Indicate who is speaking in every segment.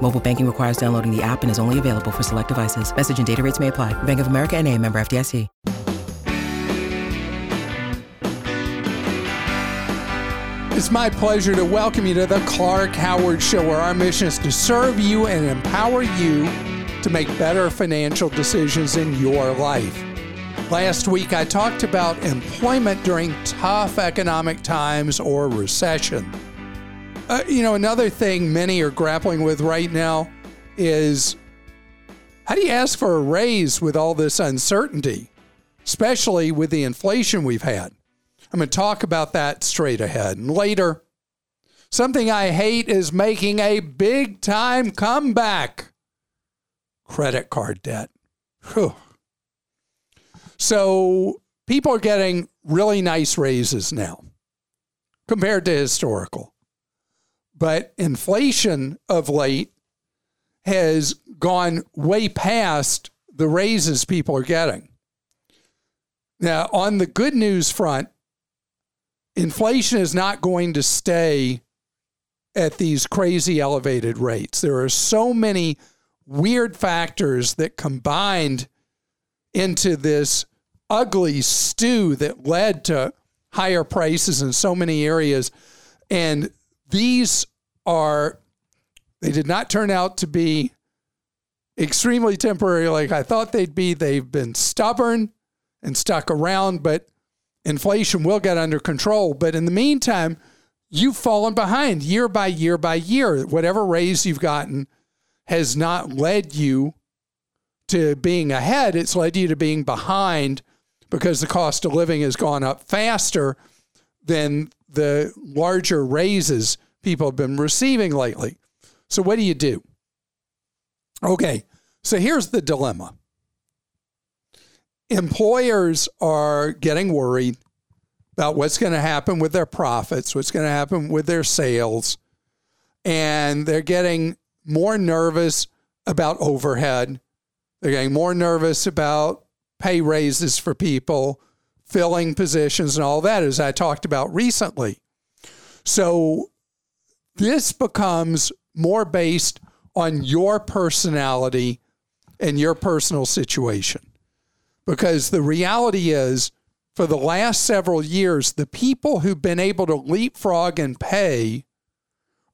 Speaker 1: Mobile banking requires downloading the app and is only available for select devices. Message and data rates may apply. Bank of America and a member FDIC.
Speaker 2: It's my pleasure to welcome you to the Clark Howard Show, where our mission is to serve you and empower you to make better financial decisions in your life. Last week, I talked about employment during tough economic times or recession. Uh, you know, another thing many are grappling with right now is how do you ask for a raise with all this uncertainty, especially with the inflation we've had? I'm going to talk about that straight ahead. And later, something I hate is making a big time comeback credit card debt. Whew. So people are getting really nice raises now compared to historical. But inflation of late has gone way past the raises people are getting. Now, on the good news front, inflation is not going to stay at these crazy elevated rates. There are so many weird factors that combined into this ugly stew that led to higher prices in so many areas. And these are, they did not turn out to be extremely temporary like I thought they'd be. They've been stubborn and stuck around, but inflation will get under control. But in the meantime, you've fallen behind year by year by year. Whatever raise you've gotten has not led you to being ahead, it's led you to being behind because the cost of living has gone up faster than the larger raises people have been receiving lately. So, what do you do? Okay, so here's the dilemma employers are getting worried about what's going to happen with their profits, what's going to happen with their sales, and they're getting more nervous about overhead. They're getting more nervous about pay raises for people, filling positions, and all that, as I talked about recently. So this becomes more based on your personality and your personal situation. Because the reality is, for the last several years, the people who've been able to leapfrog and pay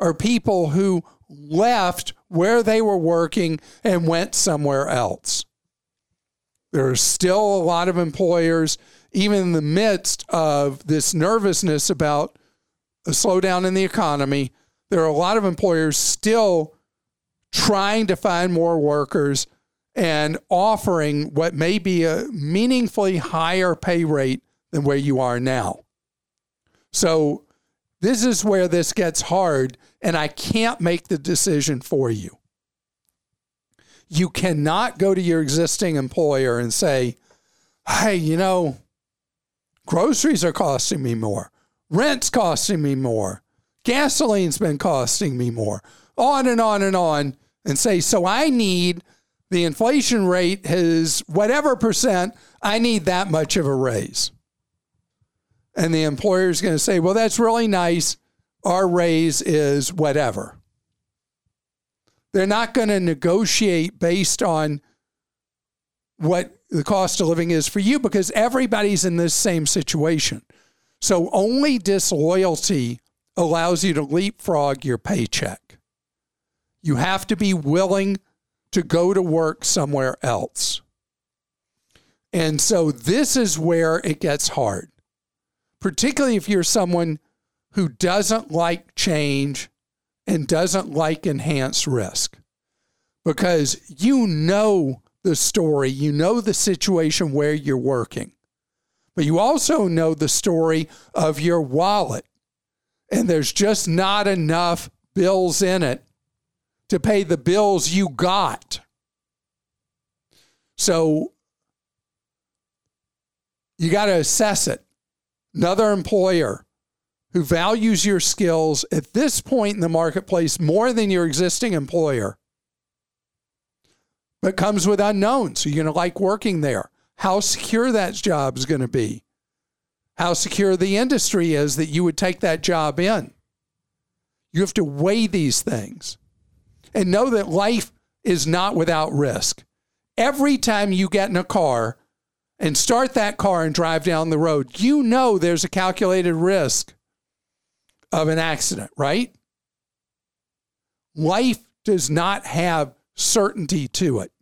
Speaker 2: are people who left where they were working and went somewhere else. There are still a lot of employers, even in the midst of this nervousness about a slowdown in the economy, there are a lot of employers still trying to find more workers and offering what may be a meaningfully higher pay rate than where you are now. So, this is where this gets hard, and I can't make the decision for you. You cannot go to your existing employer and say, hey, you know, groceries are costing me more, rent's costing me more, gasoline's been costing me more, on and on and on, and say, so I need the inflation rate is whatever percent, I need that much of a raise. And the employer is going to say, well, that's really nice. Our raise is whatever. They're not going to negotiate based on what the cost of living is for you because everybody's in this same situation. So only disloyalty allows you to leapfrog your paycheck. You have to be willing to go to work somewhere else. And so this is where it gets hard, particularly if you're someone who doesn't like change and doesn't like enhanced risk because you know the story, you know the situation where you're working, but you also know the story of your wallet. And there's just not enough bills in it to pay the bills you got. So You got to assess it. Another employer who values your skills at this point in the marketplace more than your existing employer, but comes with unknowns. So you're going to like working there. How secure that job is going to be, how secure the industry is that you would take that job in. You have to weigh these things and know that life is not without risk. Every time you get in a car and start that car and drive down the road, you know there's a calculated risk of an accident, right? Life does not have certainty to it.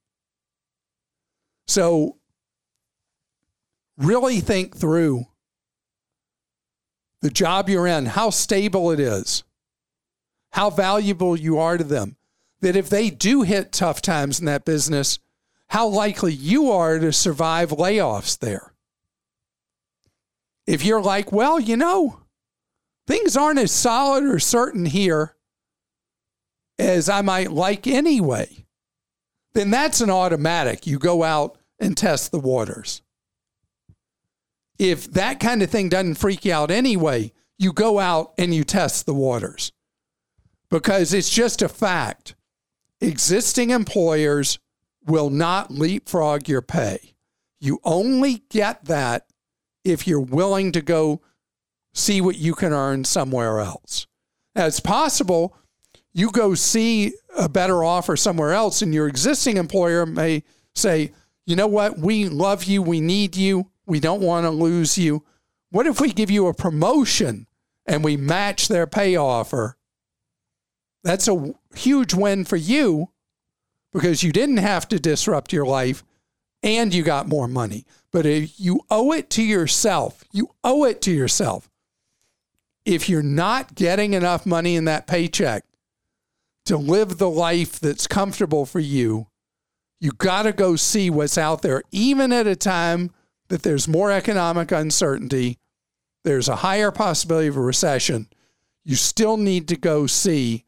Speaker 2: So, really think through the job you're in, how stable it is, how valuable you are to them. That if they do hit tough times in that business, how likely you are to survive layoffs there. If you're like, well, you know, things aren't as solid or certain here as I might like anyway, then that's an automatic. You go out and test the waters. If that kind of thing doesn't freak you out anyway, you go out and you test the waters because it's just a fact. Existing employers will not leapfrog your pay. You only get that if you're willing to go see what you can earn somewhere else. Now, it's possible you go see a better offer somewhere else, and your existing employer may say, you know what, we love you, we need you, we don't want to lose you. What if we give you a promotion and we match their pay offer that's a huge win for you because you didn't have to disrupt your life and you got more money. But if you owe it to yourself, you owe it to yourself. If you're not getting enough money in that paycheck to live the life that's comfortable for you, you got to go see what's out there, even at a time that there's more economic uncertainty, there's a higher possibility of a recession. You still need to go see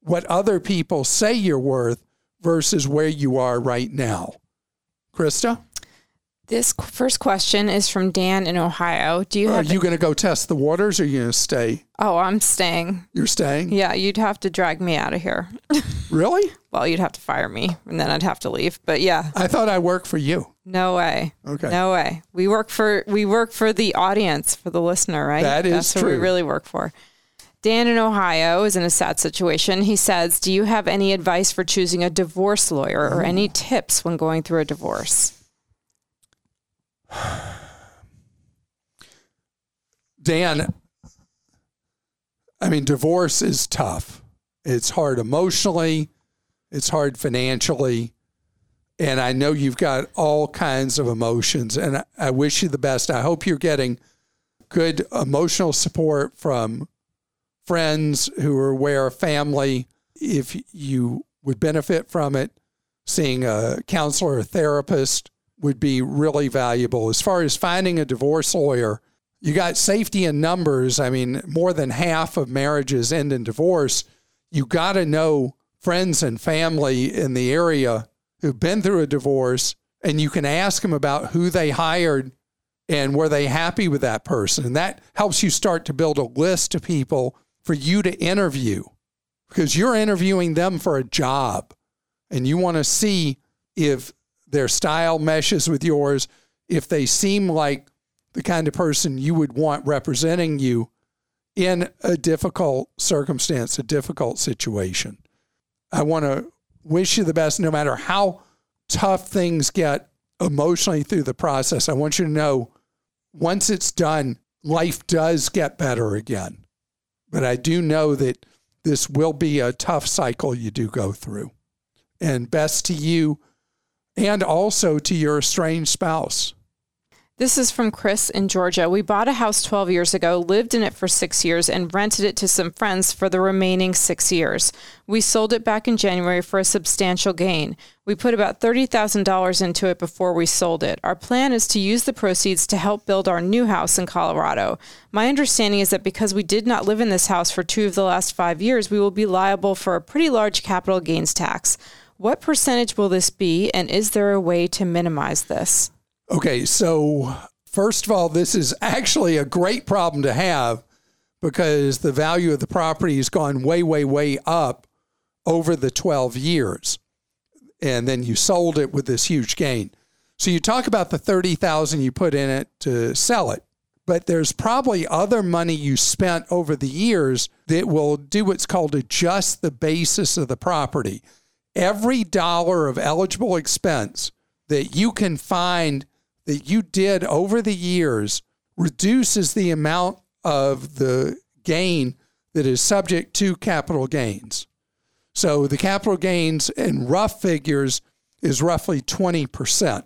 Speaker 2: what other people say you're worth versus where you are right now. Krista?
Speaker 3: This first question is from Dan in Ohio. Do you
Speaker 2: are you going to go test the waters or are you going to stay?
Speaker 3: Oh, I'm staying.
Speaker 2: You're staying?
Speaker 3: Yeah, you'd have to drag me out of here.
Speaker 2: really?
Speaker 3: Well, you'd have to fire me and then I'd have to leave. But yeah.
Speaker 2: I thought I worked for you.
Speaker 3: No way.
Speaker 2: Okay.
Speaker 3: No way. We work for we work for the audience, for the listener, right?
Speaker 2: That is
Speaker 3: That's
Speaker 2: true.
Speaker 3: what we really work for. Dan in Ohio is in a sad situation. He says, Do you have any advice for choosing a divorce lawyer or mm. any tips when going through a divorce?
Speaker 2: Dan, I mean, divorce is tough. It's hard emotionally, it's hard financially. And I know you've got all kinds of emotions, and I, wish you the best. I hope you're getting good emotional support from friends who are aware, family. If you would benefit from it, seeing a counselor or therapist would be really valuable. As far as finding a divorce lawyer, you got safety in numbers. I mean, more than half of marriages end in divorce. You got to know friends and family in the area who've been through a divorce, and you can ask them about who they hired and were they happy with that person. And that helps you start to build a list of people for you to interview because you're interviewing them for a job and you want to see if their style meshes with yours, if they seem like the kind of person you would want representing you in a difficult circumstance, a difficult situation. I want to wish you the best no matter how tough things get emotionally through the process. I want you to know once it's done, life does get better again. But I do know that this will be a tough cycle you do go through. And best to you and also to your estranged spouse.
Speaker 3: This is from Chris in Georgia. We bought a house 12 years ago, lived in it for six years, and rented it to some friends for the remaining six years. We sold it back in January for a substantial gain. We put about $30,000 into it before we sold it. Our plan is to use the proceeds to help build our new house in Colorado. My understanding is that because we did not live in this house for two of the last five years, we will be liable for a pretty large capital gains tax. What percentage will this be, and is there a way to minimize this?
Speaker 2: Okay, so first of all, this is actually a great problem to have because the value of the property has gone way, way, way up over the 12 years. And then you sold it with this huge gain. So you talk about the 30,000 you put in it to sell it, but there's probably other money you spent over the years that will do what's called adjust the basis of the property. Every dollar of eligible expense that you can find that you did over the years reduces the amount of the gain that is subject to capital gains. So the capital gains in rough figures is roughly 20%.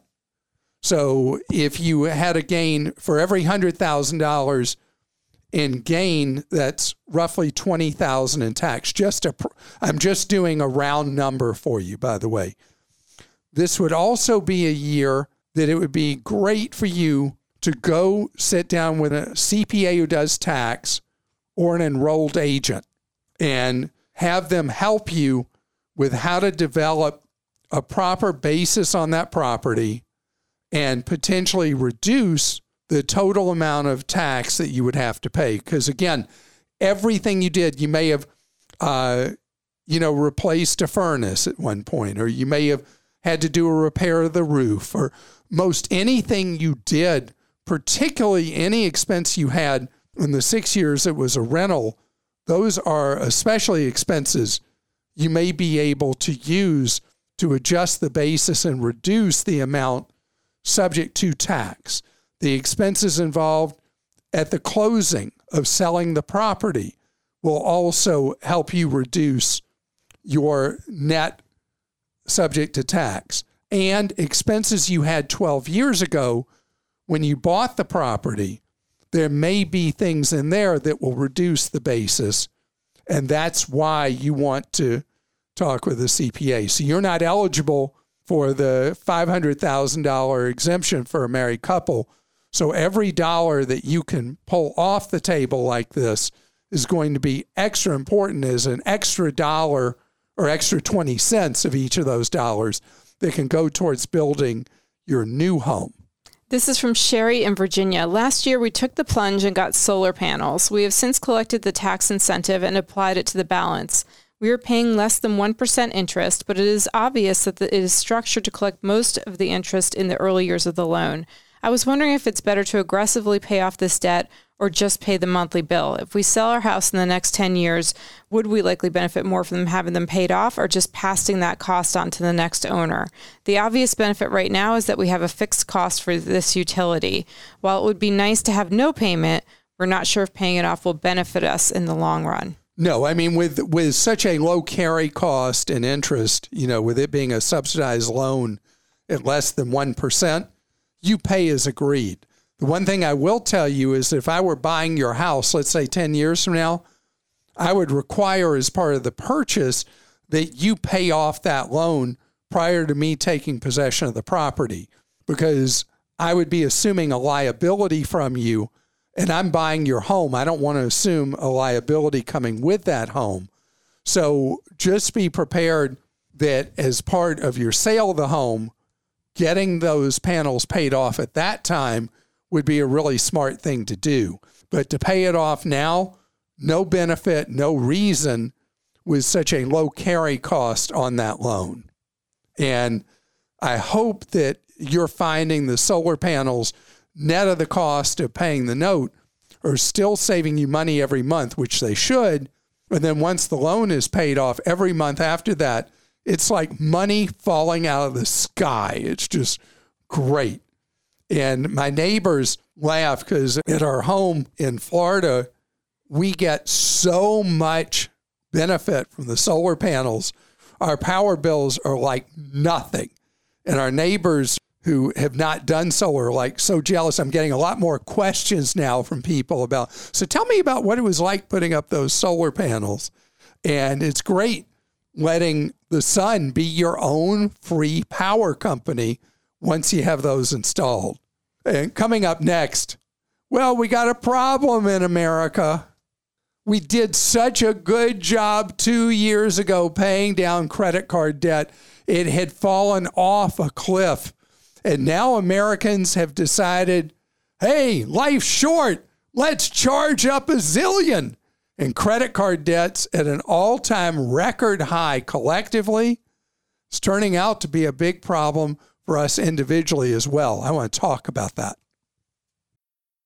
Speaker 2: So if you had a gain for every $100,000 in gain, that's roughly 20,000 in tax. Just a I'm just doing a round number for you by the way. This would also be a year that it would be great for you to go sit down with a CPA who does tax or an enrolled agent and have them help you with how to develop a proper basis on that property and potentially reduce the total amount of tax that you would have to pay. Because again, everything you did, you may have, uh, you know, replaced a furnace at one point, or you may have had to do a repair of the roof, or most anything you did, particularly any expense you had in the six years it was a rental, those are especially expenses you may be able to use to adjust the basis and reduce the amount subject to tax. The expenses involved at the closing of selling the property will also help you reduce your net subject to tax. And expenses you had 12 years ago when you bought the property, there may be things in there that will reduce the basis. And that's why you want to talk with a CPA. So you're not eligible for the $500,000 exemption for a married couple. So every dollar that you can pull off the table like this is going to be extra important as an extra dollar or extra 20 cents of each of those dollars that can go towards building your new home.
Speaker 3: This is from Sherry in Virginia. Last year, we took the plunge and got solar panels. We have since collected the tax incentive and applied it to the balance. We are paying less than 1% interest, but it is obvious that it is structured to collect most of the interest in the early years of the loan. I was wondering if it's better to aggressively pay off this debt or just pay the monthly bill. If we sell our house in the next 10 years, would we likely benefit more from having them paid off or just passing that cost on to the next owner? The obvious benefit right now is that we have a fixed cost for this utility. While it would be nice to have no payment, we're not sure if paying it off will benefit us in the long run.
Speaker 2: No, I mean with with such a low carry cost and interest, you know, with it being a subsidized loan at less than 1%, you pay as agreed. The one thing I will tell you is if I were buying your house, let's say 10 years from now, I would require as part of the purchase that you pay off that loan prior to me taking possession of the property because I would be assuming a liability from you and I'm buying your home. I don't want to assume a liability coming with that home. So just be prepared that as part of your sale of the home, getting those panels paid off at that time would be a really smart thing to do. But to pay it off now, no benefit, no reason with such a low carry cost on that loan. And I hope that you're finding the solar panels net of the cost of paying the note are still saving you money every month, which they should. And then once the loan is paid off every month after that, it's like money falling out of the sky. It's just great. And my neighbors laugh because at our home in Florida, we get so much benefit from the solar panels. Our power bills are like nothing. And our neighbors who have not done solar are like so jealous. I'm getting a lot more questions now from people about. So tell me about what it was like putting up those solar panels. And it's great letting the sun be your own free power company once you have those installed. And coming up next, well, we got a problem in America. We did such a good job two years ago paying down credit card debt. It had fallen off a cliff. And now Americans have decided Hey, life's short. Let's charge up a zillion. And credit card debts at an all time record high collectively. It's turning out to be a big problem for us individually as well. I want to talk about that.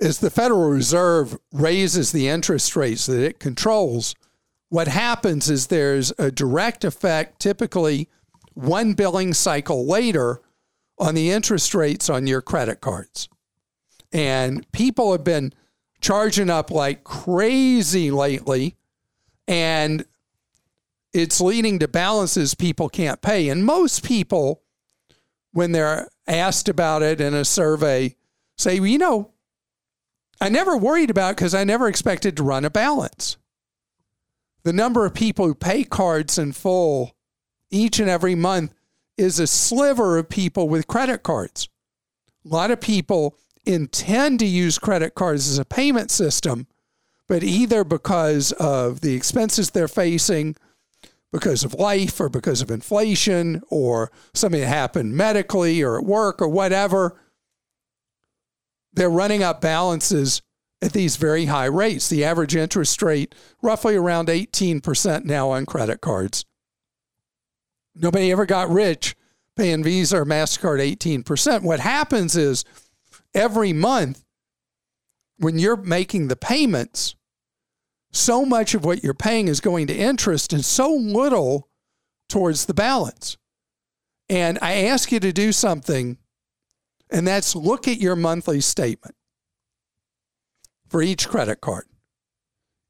Speaker 2: As the Federal Reserve raises the interest rates that it controls, what happens is there's a direct effect, typically one billing cycle later, on the interest rates on your credit cards. And people have been charging up like crazy lately, and it's leading to balances people can't pay. And most people, when they're asked about it in a survey, say, well, you know, I never worried about because I never expected to run a balance. The number of people who pay cards in full each and every month is a sliver of people with credit cards. A lot of people intend to use credit cards as a payment system, but either because of the expenses they're facing, because of life, or because of inflation, or something that happened medically or at work or whatever, they're running up balances at these very high rates. The average interest rate, roughly around 18% now on credit cards. Nobody ever got rich paying Visa or MasterCard 18%. What happens is every month, when you're making the payments, so much of what you're paying is going to interest and so little towards the balance. And I ask you to do something, and that's look at your monthly statement for each credit card.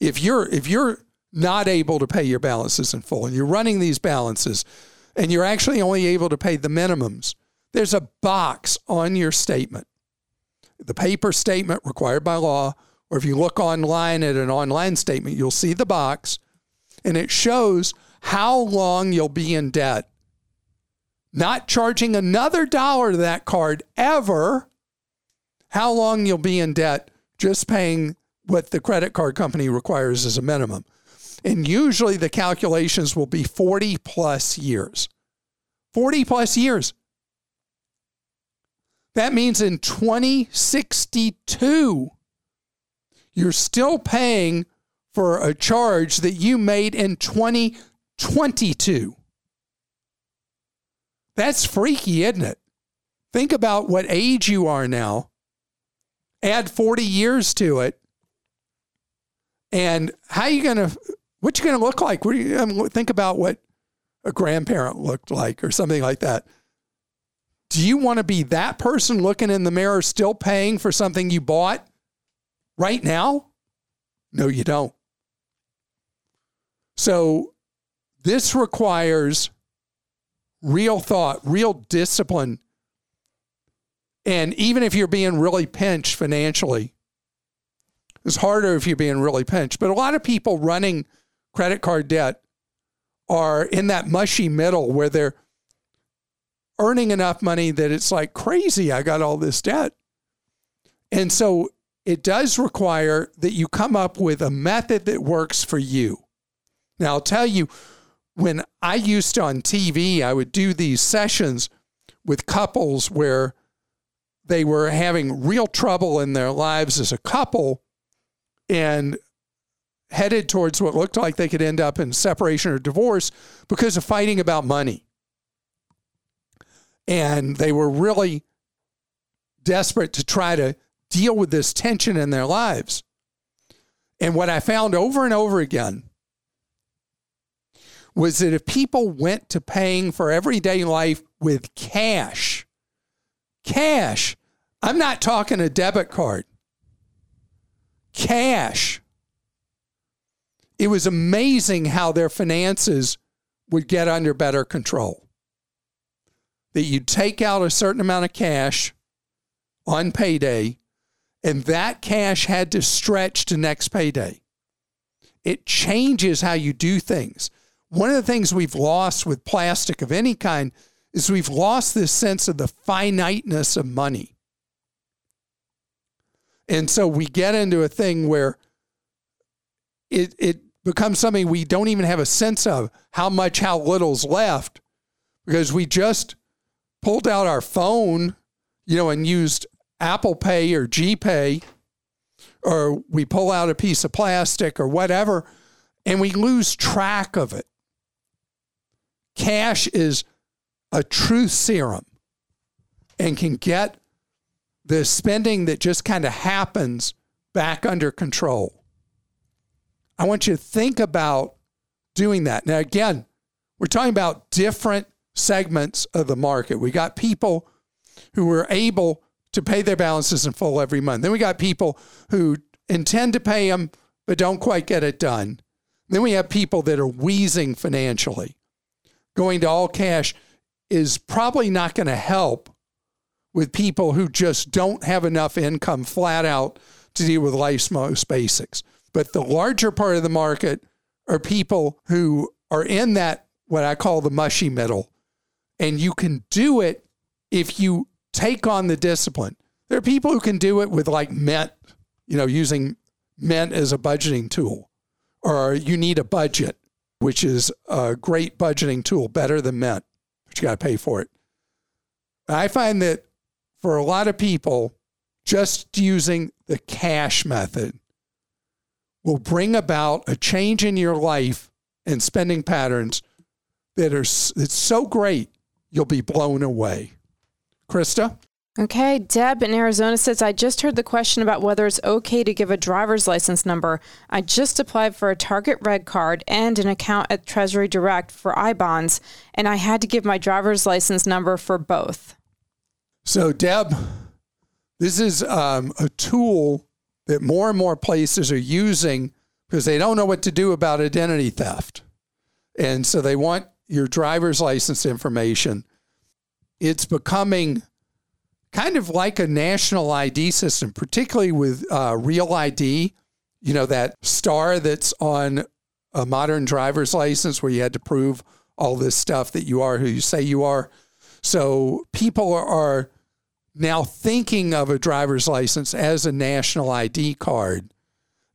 Speaker 2: If you're if you're not able to pay your balances in full and you're running these balances and you're actually only able to pay the minimums, there's a box on your statement. The paper statement required by law, or if you look online at an online statement, you'll see the box and it shows how long you'll be in debt. Not charging another dollar to that card ever, how long you'll be in debt just paying what the credit card company requires as a minimum. And usually the calculations will be 40 plus years. 40 plus years. That means in 2062, you're still paying for a charge that you made in 2022. That's freaky, isn't it? Think about what age you are now add 40 years to it. And how you going to, what you going to look like? What you um, I mean, think about what a grandparent looked like or something like that? Do you want to be that person looking in the mirror still paying for something you bought right now? No, you don't. So this requires real thought, real discipline and even if you're being really pinched financially, it's harder if you're being really pinched. But a lot of people running credit card debt are in that mushy middle where they're earning enough money that it's like crazy. I got all this debt. And so it does require that you come up with a method that works for you. Now, I'll tell you, when I used to on TV, I would do these sessions with couples where they were having real trouble in their lives as a couple and headed towards what looked like they could end up in separation or divorce because of fighting about money. And they were really desperate to try to deal with this tension in their lives. And what I found over and over again was that if people went to paying for everyday life with cash, cash, I'm not talking a debit card, cash, it was amazing how their finances would get under better control. That you'd take out a certain amount of cash on payday, and that cash had to stretch to next payday. It changes how you do things. One of the things we've lost with plastic of any kind is we've lost this sense of the finiteness of money. And so we get into a thing where it, it becomes something we don't even have a sense of how much, how little's left because we just pulled out our phone, you know, and used Apple Pay or GPay, or we pull out a piece of plastic or whatever, and we lose track of it. Cash is a truth serum and can get the spending that just kind of happens back under control. I want you to think about doing that. Now, again, we're talking about different segments of the market. We got people who are able to pay their balances in full every month. Then we got people who intend to pay them but don't quite get it done. Then we have people that are wheezing financially. Going to all cash is probably not going to help with people who just don't have enough income flat out to deal with life's most basics. But the larger part of the market are people who are in that, what I call the mushy middle. And you can do it if you take on the discipline. There are people who can do it with like Mint, you know, using Mint as a budgeting tool, or you need a budget, which is a great budgeting tool, better than Mint, but you got to pay for it. I find that for a lot of people, just using the cash method will bring about a change in your life and spending patterns that are it's so great you'll be blown away. Krista?
Speaker 3: Okay, Deb in Arizona says, I just heard the question about whether it's okay to give a driver's license number. I just applied for a Target Red card and an account at Treasury Direct for I bonds, and I had to give my driver's license number for both.
Speaker 2: So, Deb, this is um, a tool that more and more places are using because they don't know what to do about identity theft. And so they want your driver's license information. It's becoming kind of like a national ID system, particularly with uh, Real ID. You know, that star that's on a modern driver's license where you had to prove all this stuff that you are who you say you are. So people are now thinking of a driver's license as a national ID card.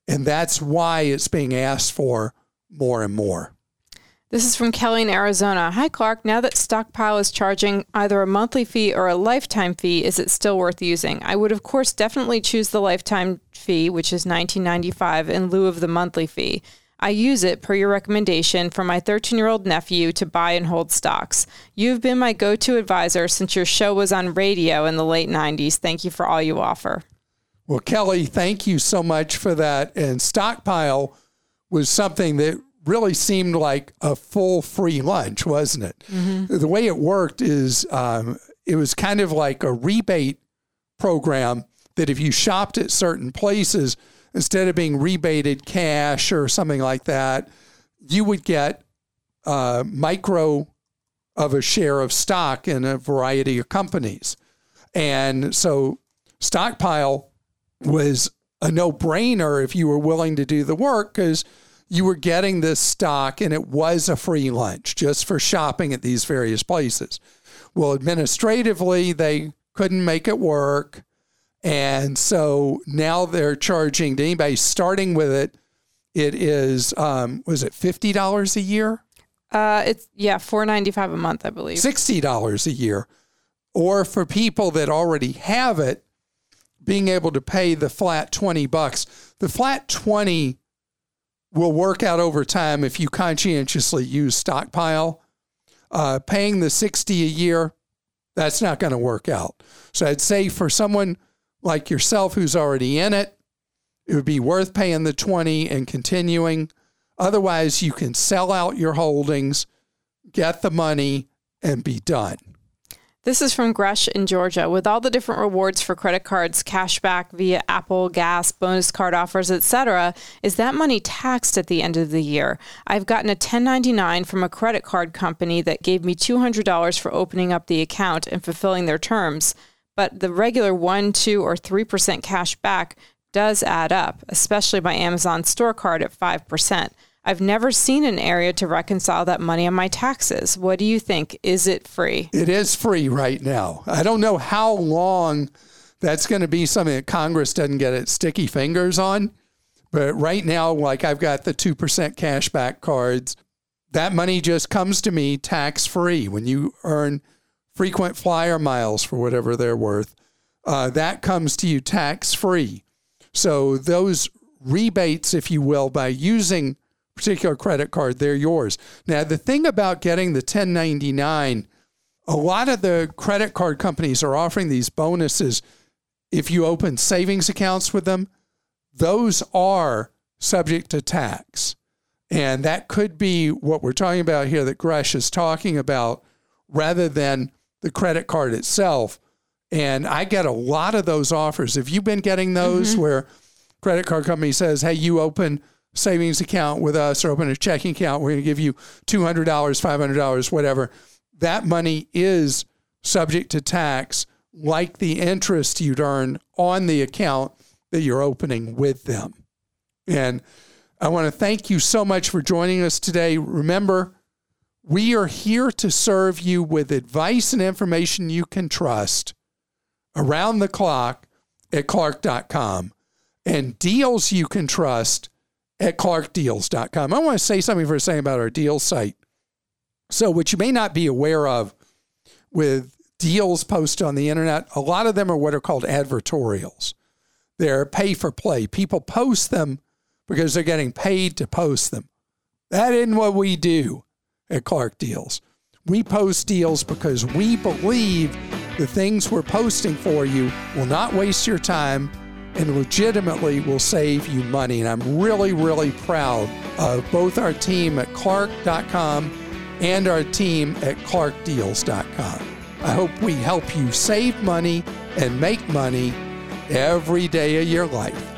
Speaker 2: And that's why it's being asked for more and more.
Speaker 3: This is from Kelly in Arizona. Hi, Clark. Now that Stockpile is charging either a monthly fee or a lifetime fee, is it still worth using? I would, of course, definitely choose the lifetime fee, which is $19.95, in lieu of the monthly fee. I use it, per your recommendation, for my 13 year old nephew to buy and hold stocks. You've been my go to advisor since your show was on radio in the late 90s. Thank you for all you offer.
Speaker 2: Well, Kelly, thank you so much for that. And Stockpile was something that really seemed like a full free lunch, wasn't it? Mm-hmm. The way it worked is um, it was kind of like a rebate program that if you shopped at certain places, instead of being rebated cash or something like that, you would get uh, micro of a share of stock in a variety of companies. And so Stockpile was a no brainer if you were willing to do the work because you were getting this stock and it was a free lunch just for shopping at these various places. Well, administratively, they couldn't make it work. And so now they're charging to anybody starting with it, it is, um, was it $50 a year?
Speaker 3: Uh, it's, yeah, four ninety five a month, I believe.
Speaker 2: $60 a year. Or for people that already have it, being able to pay the flat 20 bucks. The flat 20 will work out over time if you conscientiously use stockpile. Uh, paying the 60 a year, that's not going to work out. So I'd say for someone like yourself who's already in it it would be worth paying the 20 and continuing. Otherwise, you can sell out your holdings, get the money, and be done.
Speaker 3: This is from Gresh in Georgia. With all the different rewards for credit cards, cashback via Apple, gas, bonus card offers, etc., is that money taxed at the end of the year? I've gotten a 1099 from a credit card company that gave me $200 for opening up the account and fulfilling their terms, but the regular 1, 2, or 3% cash back does add up, especially my Amazon store card at 5%. I've never seen an area to reconcile that money on my taxes. What do you think? Is it free?
Speaker 2: It is free right now. I don't know how long that's going to be something that Congress doesn't get its sticky fingers on. But right now, like I've got the 2% cashback cards, that money just comes to me tax free when you earn frequent flyer miles for whatever they're worth. Uh, that comes to you tax free. So those rebates, if you will, by using particular credit card, they're yours. Now, the thing about getting the 1099, a lot of the credit card companies are offering these bonuses if you open savings accounts with them. Those are subject to tax. And that could be what we're talking about here that Gresh is talking about rather than the credit card itself. And I get a lot of those offers. Have you been getting those mm-hmm. where credit card company says, hey, you open – savings account with us or open a checking account, we're going to give you $200, $500, whatever. That money is subject to tax like the interest you'd earn on the account that you're opening with them. And I want to thank you so much for joining us today. Remember, we are here to serve you with advice and information you can trust around the clock at clark.com and deals you can trust at clarkdeals.com. I want to say something for a second about our deals site. So, what you may not be aware of with deals posted on the internet, a lot of them are what are called advertorials. They're pay for play. People post them because they're getting paid to post them. That isn't what we do at Clark Deals. We post deals because we believe the things we're posting for you will not waste your time and legitimately will save you money. And I'm really, really proud of both our team at Clark.com and our team at ClarkDeals.com. I hope we help you save money and make money every day of your life.